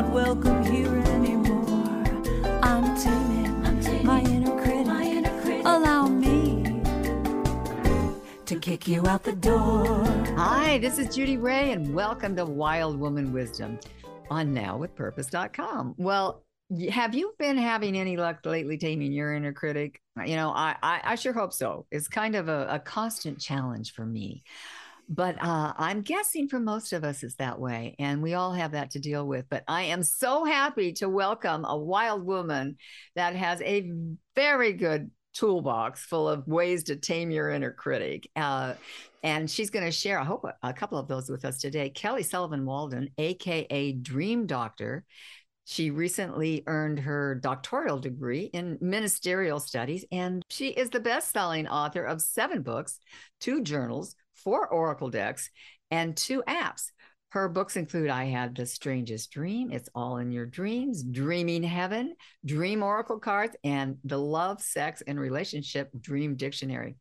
not welcome here anymore. I'm taming, my, inner critic. Allow me to kick you out the door. Hi, this is Judy Ray, and welcome to Wild Woman Wisdom on nowwithpurpose.com. Well, have you been having any luck lately taming your inner critic? You know, I, I, I sure hope so. It's kind of a, a constant challenge for me. But uh, I'm guessing for most of us it's that way. And we all have that to deal with. But I am so happy to welcome a wild woman that has a very good toolbox full of ways to tame your inner critic. Uh, and she's going to share, I hope, a, couple of those with us today. Kelly Sullivan Walden, AKA Dream Doctor. She recently earned her doctoral degree in ministerial studies, and she is the best selling author of seven books, two journals, four Oracle decks, and two apps. Her books include I Had the Strangest Dream, It's All in Your Dreams, Dreaming Heaven, Dream Oracle Cards, and the Love, Sex, and Relationship Dream Dictionary.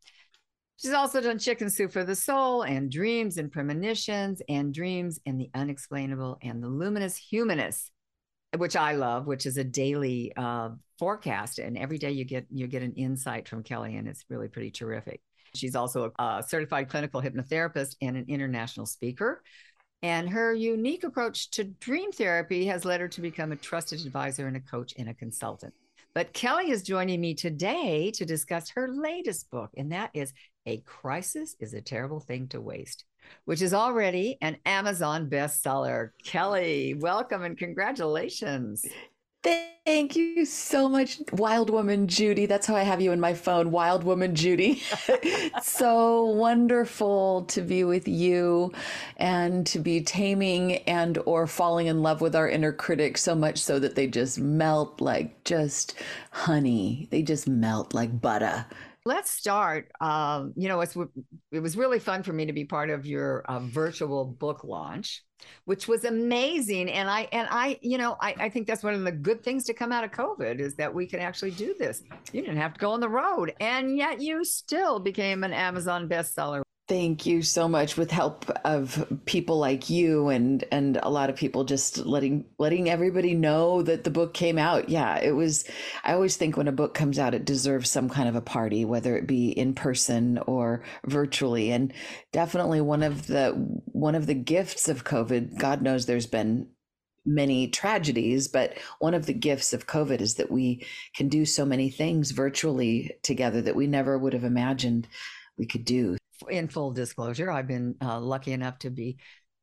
She's also done Chicken Soup for the Soul and Dreams and Premonitions and Dreams and the Unexplainable and the Luminous Humanist, which I love, which is a daily uh, forecast. And every day you get you get an insight from Kelly, and it's really pretty terrific. She's also a uh, certified clinical hypnotherapist and an international speaker. And her unique approach to dream therapy has led her to become a trusted advisor and a coach and a consultant. But Kelly is joining me today to discuss her latest book, and that is A Crisis is a Terrible Thing to Waste, which is already an Amazon bestseller. Kelly, welcome and congratulations. Thank you so much, Wild Woman Judy. That's how I have you in my phone, Wild Woman Judy. so wonderful to be with you and to be taming and or falling in love with our inner critic so much so that they just melt like just honey. They just melt like butter let's start. Um, you know, it's it was really fun for me to be part of your uh, virtual book launch, which was amazing. And I and I, you know, I, I think that's one of the good things to come out of COVID is that we can actually do this. You didn't have to go on the road, and yet you still became an Amazon bestseller. Thank you so much with help of people like you and and a lot of people just letting letting everybody know that the book came out. Yeah, it was I always think when a book comes out it deserves some kind of a party whether it be in person or virtually and definitely one of the one of the gifts of COVID. God knows there's been many tragedies, but one of the gifts of COVID is that we can do so many things virtually together that we never would have imagined we could do in full disclosure, I've been uh, lucky enough to be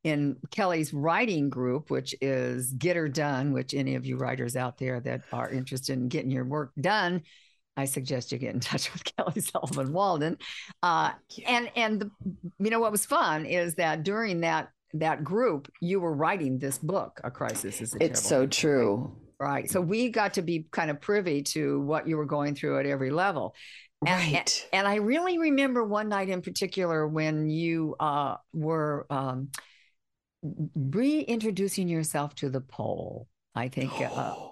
in Kelly's writing group, which is Get Her Done, which any of you writers out there that are interested in getting your work done, I suggest you get in touch with Kelly Sullivan Walden. Uh, and and the, you know what was fun is that during that that group, you were writing this book, A Crisis is a It's so true. Right? right. So we got to be kind of privy to what you were going through at every level. Right. And, and, I really remember one night in particular when you uh, were um, reintroducing yourself to the pole. I think. Uh,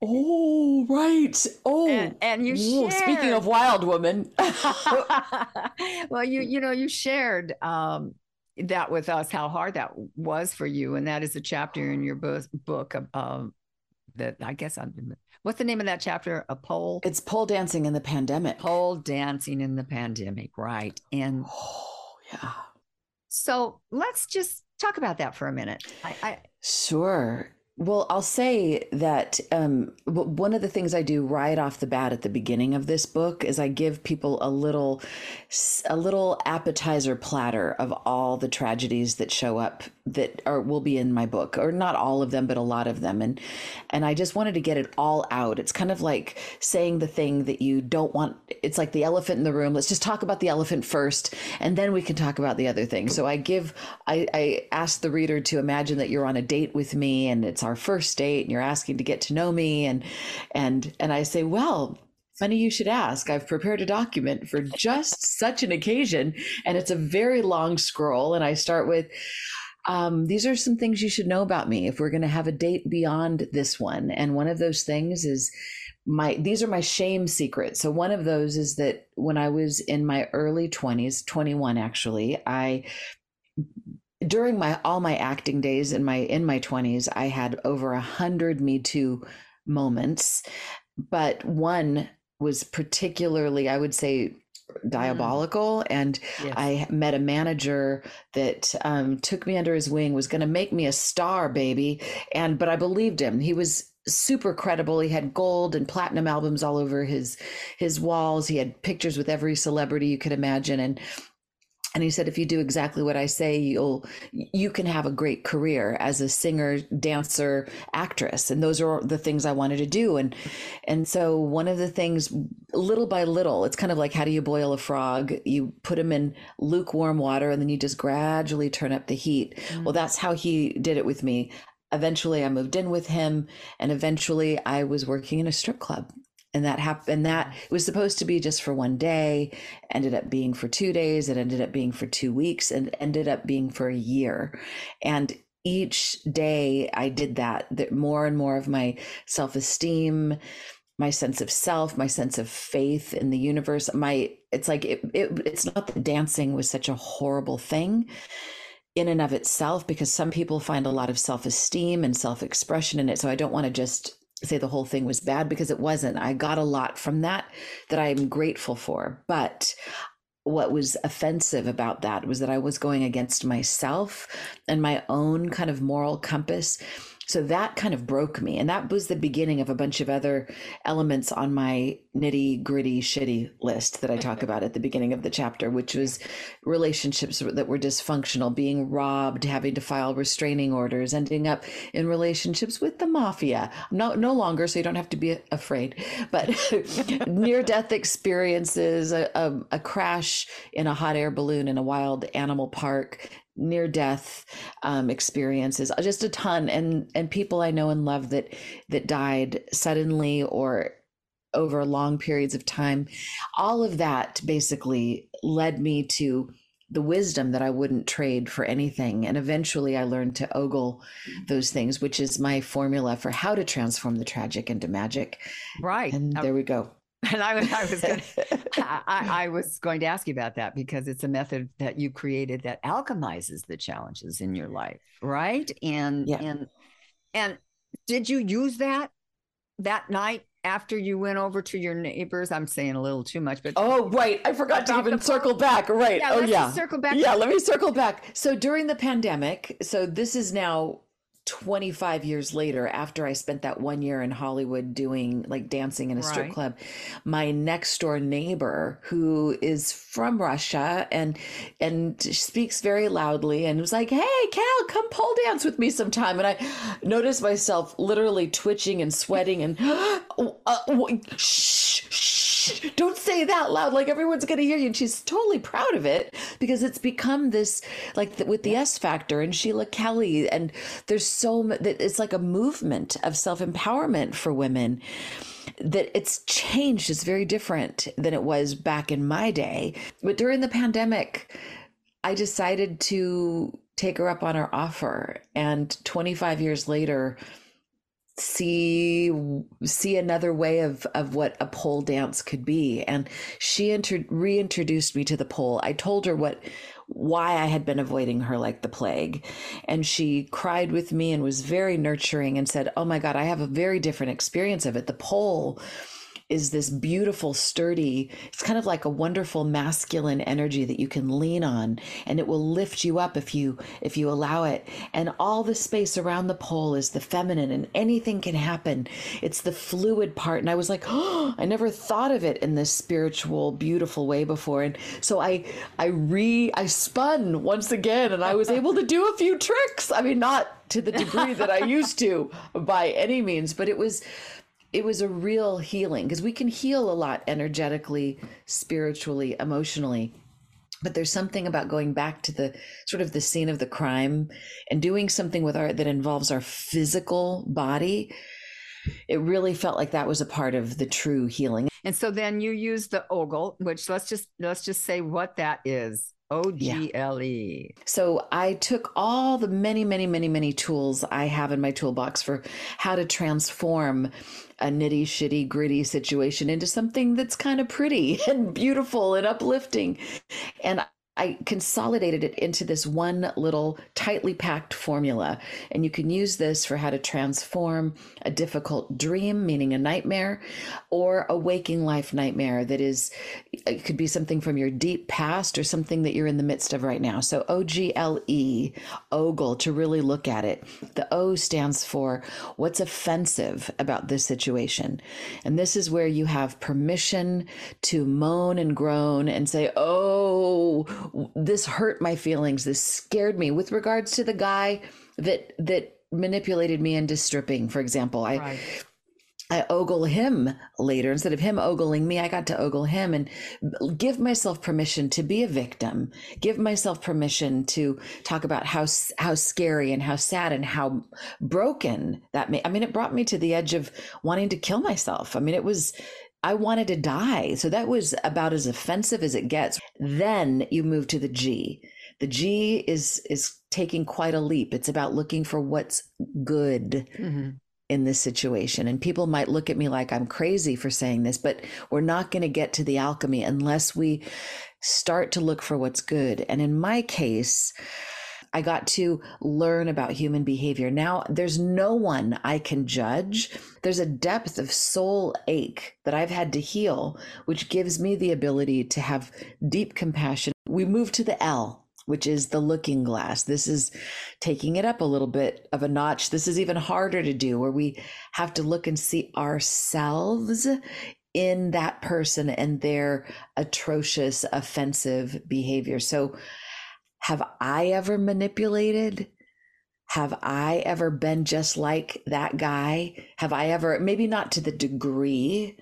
Oh, right. Oh, and, and you Ooh, speaking of wild woman. well, you you know you shared um, that with us how hard that was for you, and that is a chapter in your book, book um, that I guess I'm What's the name of that chapter? A pole? It's pole dancing in the pandemic. Pole dancing in the pandemic, right? And oh, yeah. So let's just talk about that for a minute. I, I sure. Well, I'll say that um, one of the things I do right off the bat at the beginning of this book is I give people a little, a little appetizer platter of all the tragedies that show up that are will be in my book, or not all of them, but a lot of them, and and I just wanted to get it all out. It's kind of like saying the thing that you don't want. It's like the elephant in the room. Let's just talk about the elephant first, and then we can talk about the other thing. So I give, I, I ask the reader to imagine that you're on a date with me, and it's our first date and you're asking to get to know me and and and I say, "Well, funny you should ask. I've prepared a document for just such an occasion and it's a very long scroll and I start with um, these are some things you should know about me if we're going to have a date beyond this one. And one of those things is my these are my shame secrets. So one of those is that when I was in my early 20s, 21 actually, I during my all my acting days in my in my 20s i had over a hundred me too moments but one was particularly i would say diabolical and Yes. i met a manager that um, took me under his wing was going to make me a star baby and but i believed him. He was super credible. He had gold and platinum albums all over his his walls. He had pictures with every celebrity you could imagine and and he said if you do exactly what i say you'll you can have a great career as a singer dancer actress. And those are the things i wanted to do. And and so one of the things little by little it's kind of like how do you boil a frog? You put him in lukewarm water and then you just gradually turn up the heat. Mm-hmm. Well that's how he did it with me. Eventually i moved in with him and eventually i was working in a strip club and that happened that it was supposed to be just for one day ended up being for two days it ended up being for two weeks and ended up being for a year. And each day i did that that more and more of my self-esteem my sense of self my sense of faith in the universe my it's like it, it it's not that dancing was such a horrible thing in and of itself because some people find a lot of self-esteem and self-expression in it so i don't want to just say the whole thing was bad because it wasn't. I got a lot from that that i'm grateful for. But what was offensive about that was that i was going against myself and my own kind of moral compass. So that kind of broke me. And that was the beginning of a bunch of other elements on my nitty gritty shitty list that i talk about at the beginning of the chapter which was relationships that were dysfunctional being robbed having to file restraining orders ending up in relationships with the mafia. No no longer so you don't have to be afraid but near death experiences a, a, a crash in a hot air balloon in a wild animal park near death um, experiences just a ton and and people i know and love that that died suddenly or over long periods of time. All of that basically led me to the wisdom that i wouldn't trade for anything. And eventually i learned to ogle those things which is my formula for how to transform the tragic into magic. Right. And Uh, there we go. and I, was- I was going I, I I was going to ask you about that because it's a method that you created that alchemizes the challenges in your life, right? And Yeah. and and did you use that that night after you went over to your neighbors? I'm saying a little too much, but Oh, right. I forgot to even circle back. Right. yeah, oh, yeah. circle back. Yeah, let me circle back. So during the pandemic, so this is now 25 years later after I spent that one year in Hollywood doing like dancing in a strip Right. club, my next door neighbor who is from Russia and and speaks very loudly and was like, "Hey, Cal, come pole dance with me sometime." And I noticed myself literally twitching and sweating and uh, w- shh, shh, don't say that loud like everyone's going to hear you. And she's totally proud of it because it's become this like the, with the s factor and sheila kelley and there's so much that it's like a movement of self-empowerment for women that it's changed. It's very different than it was back in my day. But during the pandemic i decided to take her up on her offer. And 25 years later see see another way of of what a pole dance could be. And she inter- reintroduced me to the pole. I told her what why i had been avoiding her like the plague. And she cried with me and was very nurturing and said oh my god i have a very different experience of it. The pole is this beautiful, sturdy, it's kind of like a wonderful masculine energy that you can lean on and it will lift you up if you if you allow it. And all the space around the pole is the feminine and anything can happen. It's the fluid part. And I was like, oh, I never thought of it in this spiritual, beautiful way before. And so I I re I spun once again and I was able to do a few tricks. I mean, not to the degree that I used to by any means, but it was it was a real healing because we can heal a lot energetically, spiritually, emotionally. But there's something about going back to the sort of the scene of the crime and doing something with our that involves our physical body. It really felt like that was a part of the true healing. And so then you use the ogle, which let's just let's just say what that is. O G L E. So I took all the many, many, many, many tools I have in my toolbox for how to transform a nitty, shitty, gritty situation into something that's kind of pretty and beautiful and uplifting. And I consolidated it into this one little tightly packed formula. And you can use this for how to transform a difficult dream, meaning a nightmare, or a waking life nightmare that is, it could be something from your deep past or something that you're in the midst of right now. So O G L E, ogle, to really look at it. The O stands for what's offensive about this situation. And this is where you have permission to moan and groan and say, oh, this hurt my feelings. This scared me with regards to the guy that that manipulated me into stripping, for example. I right. I ogle him later. Instead of him ogling me, I got to ogle him and give myself permission to be a victim. Give myself permission to talk about how how scary and how sad and how broken that made. I mean, it brought me to the edge of wanting to kill myself. I mean, it was I wanted to die. So that was about as offensive as it gets. Then you move to the G. The G is is taking quite a leap. It's about looking for what's good mm-hmm. in this situation. And people might look at me like I'm crazy for saying this, but we're not going to get to the alchemy unless we start to look for what's good. And in my case, I got to learn about human behavior. Now there's no one I can judge. There's a depth of soul ache that I've had to heal, which gives me the ability to have deep compassion. We move to the L, which is the looking glass. This is taking it up a little bit of a notch. This is even harder to do where we have to look and see ourselves in that person and their atrocious, offensive behavior. So have I ever manipulated? Have I ever been just like that guy? Have I ever, maybe not to the degree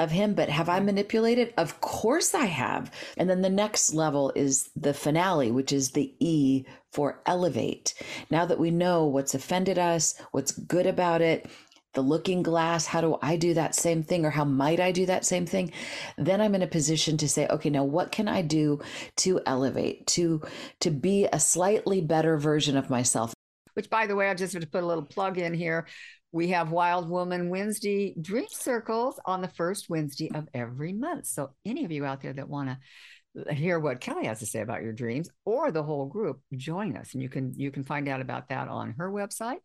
of him, but have I manipulated? Of course I have. And then the next level is the finale, which is the E for elevate. Now that we know what's offended us, what's good about it, the looking glass how do i do that same thing or how might i do that same thing? Then i'm in a position to say okay now what can i do to elevate to to be a slightly better version of myself? Which by the way i just have to put a little plug in here. We have wild woman wednesday dream circles on the first wednesday of every month. So any of you out there that want to hear what Kelly has to say about your dreams or the whole group, join us. And you can you can find out about that on her website,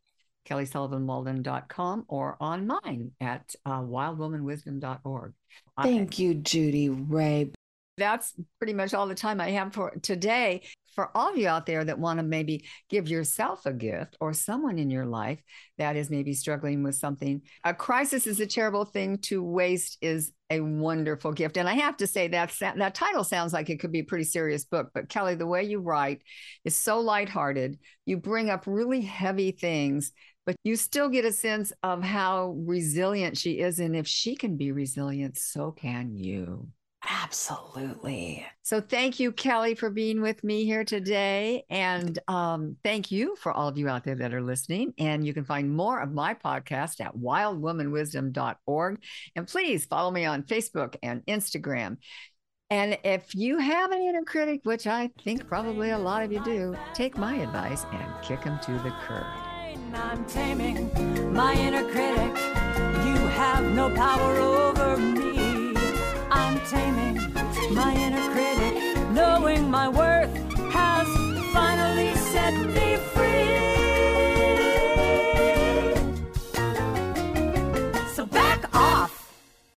kellysullivanwalden.com or on mine at uh, wildwomanwisdom.org. Thank you, Judy Ray. That's pretty much all the time I have for today. For all of you out there that want to maybe give yourself a gift or someone in your life that is maybe struggling with something, a crisis is a terrible thing to waste is a wonderful gift. And I have to say that that title sounds like it could be a pretty serious book, but Kelly, the way you write is so lighthearted. You bring up really heavy things but you still get a sense of how resilient she is. And if she can be resilient, so can you. Absolutely. So thank you, Kelly, for being with me here today. And um, thank you for all of you out there that are listening. And you can find more of my podcast at wildwomanwisdom.org. And please follow me on Facebook and Instagram. And if you have an inner critic, which I think probably a lot of you do, take my advice and kick him to the curb. I'm taming my inner critic. You have no power over me. I'm taming my inner critic, knowing my worth has finally set me free.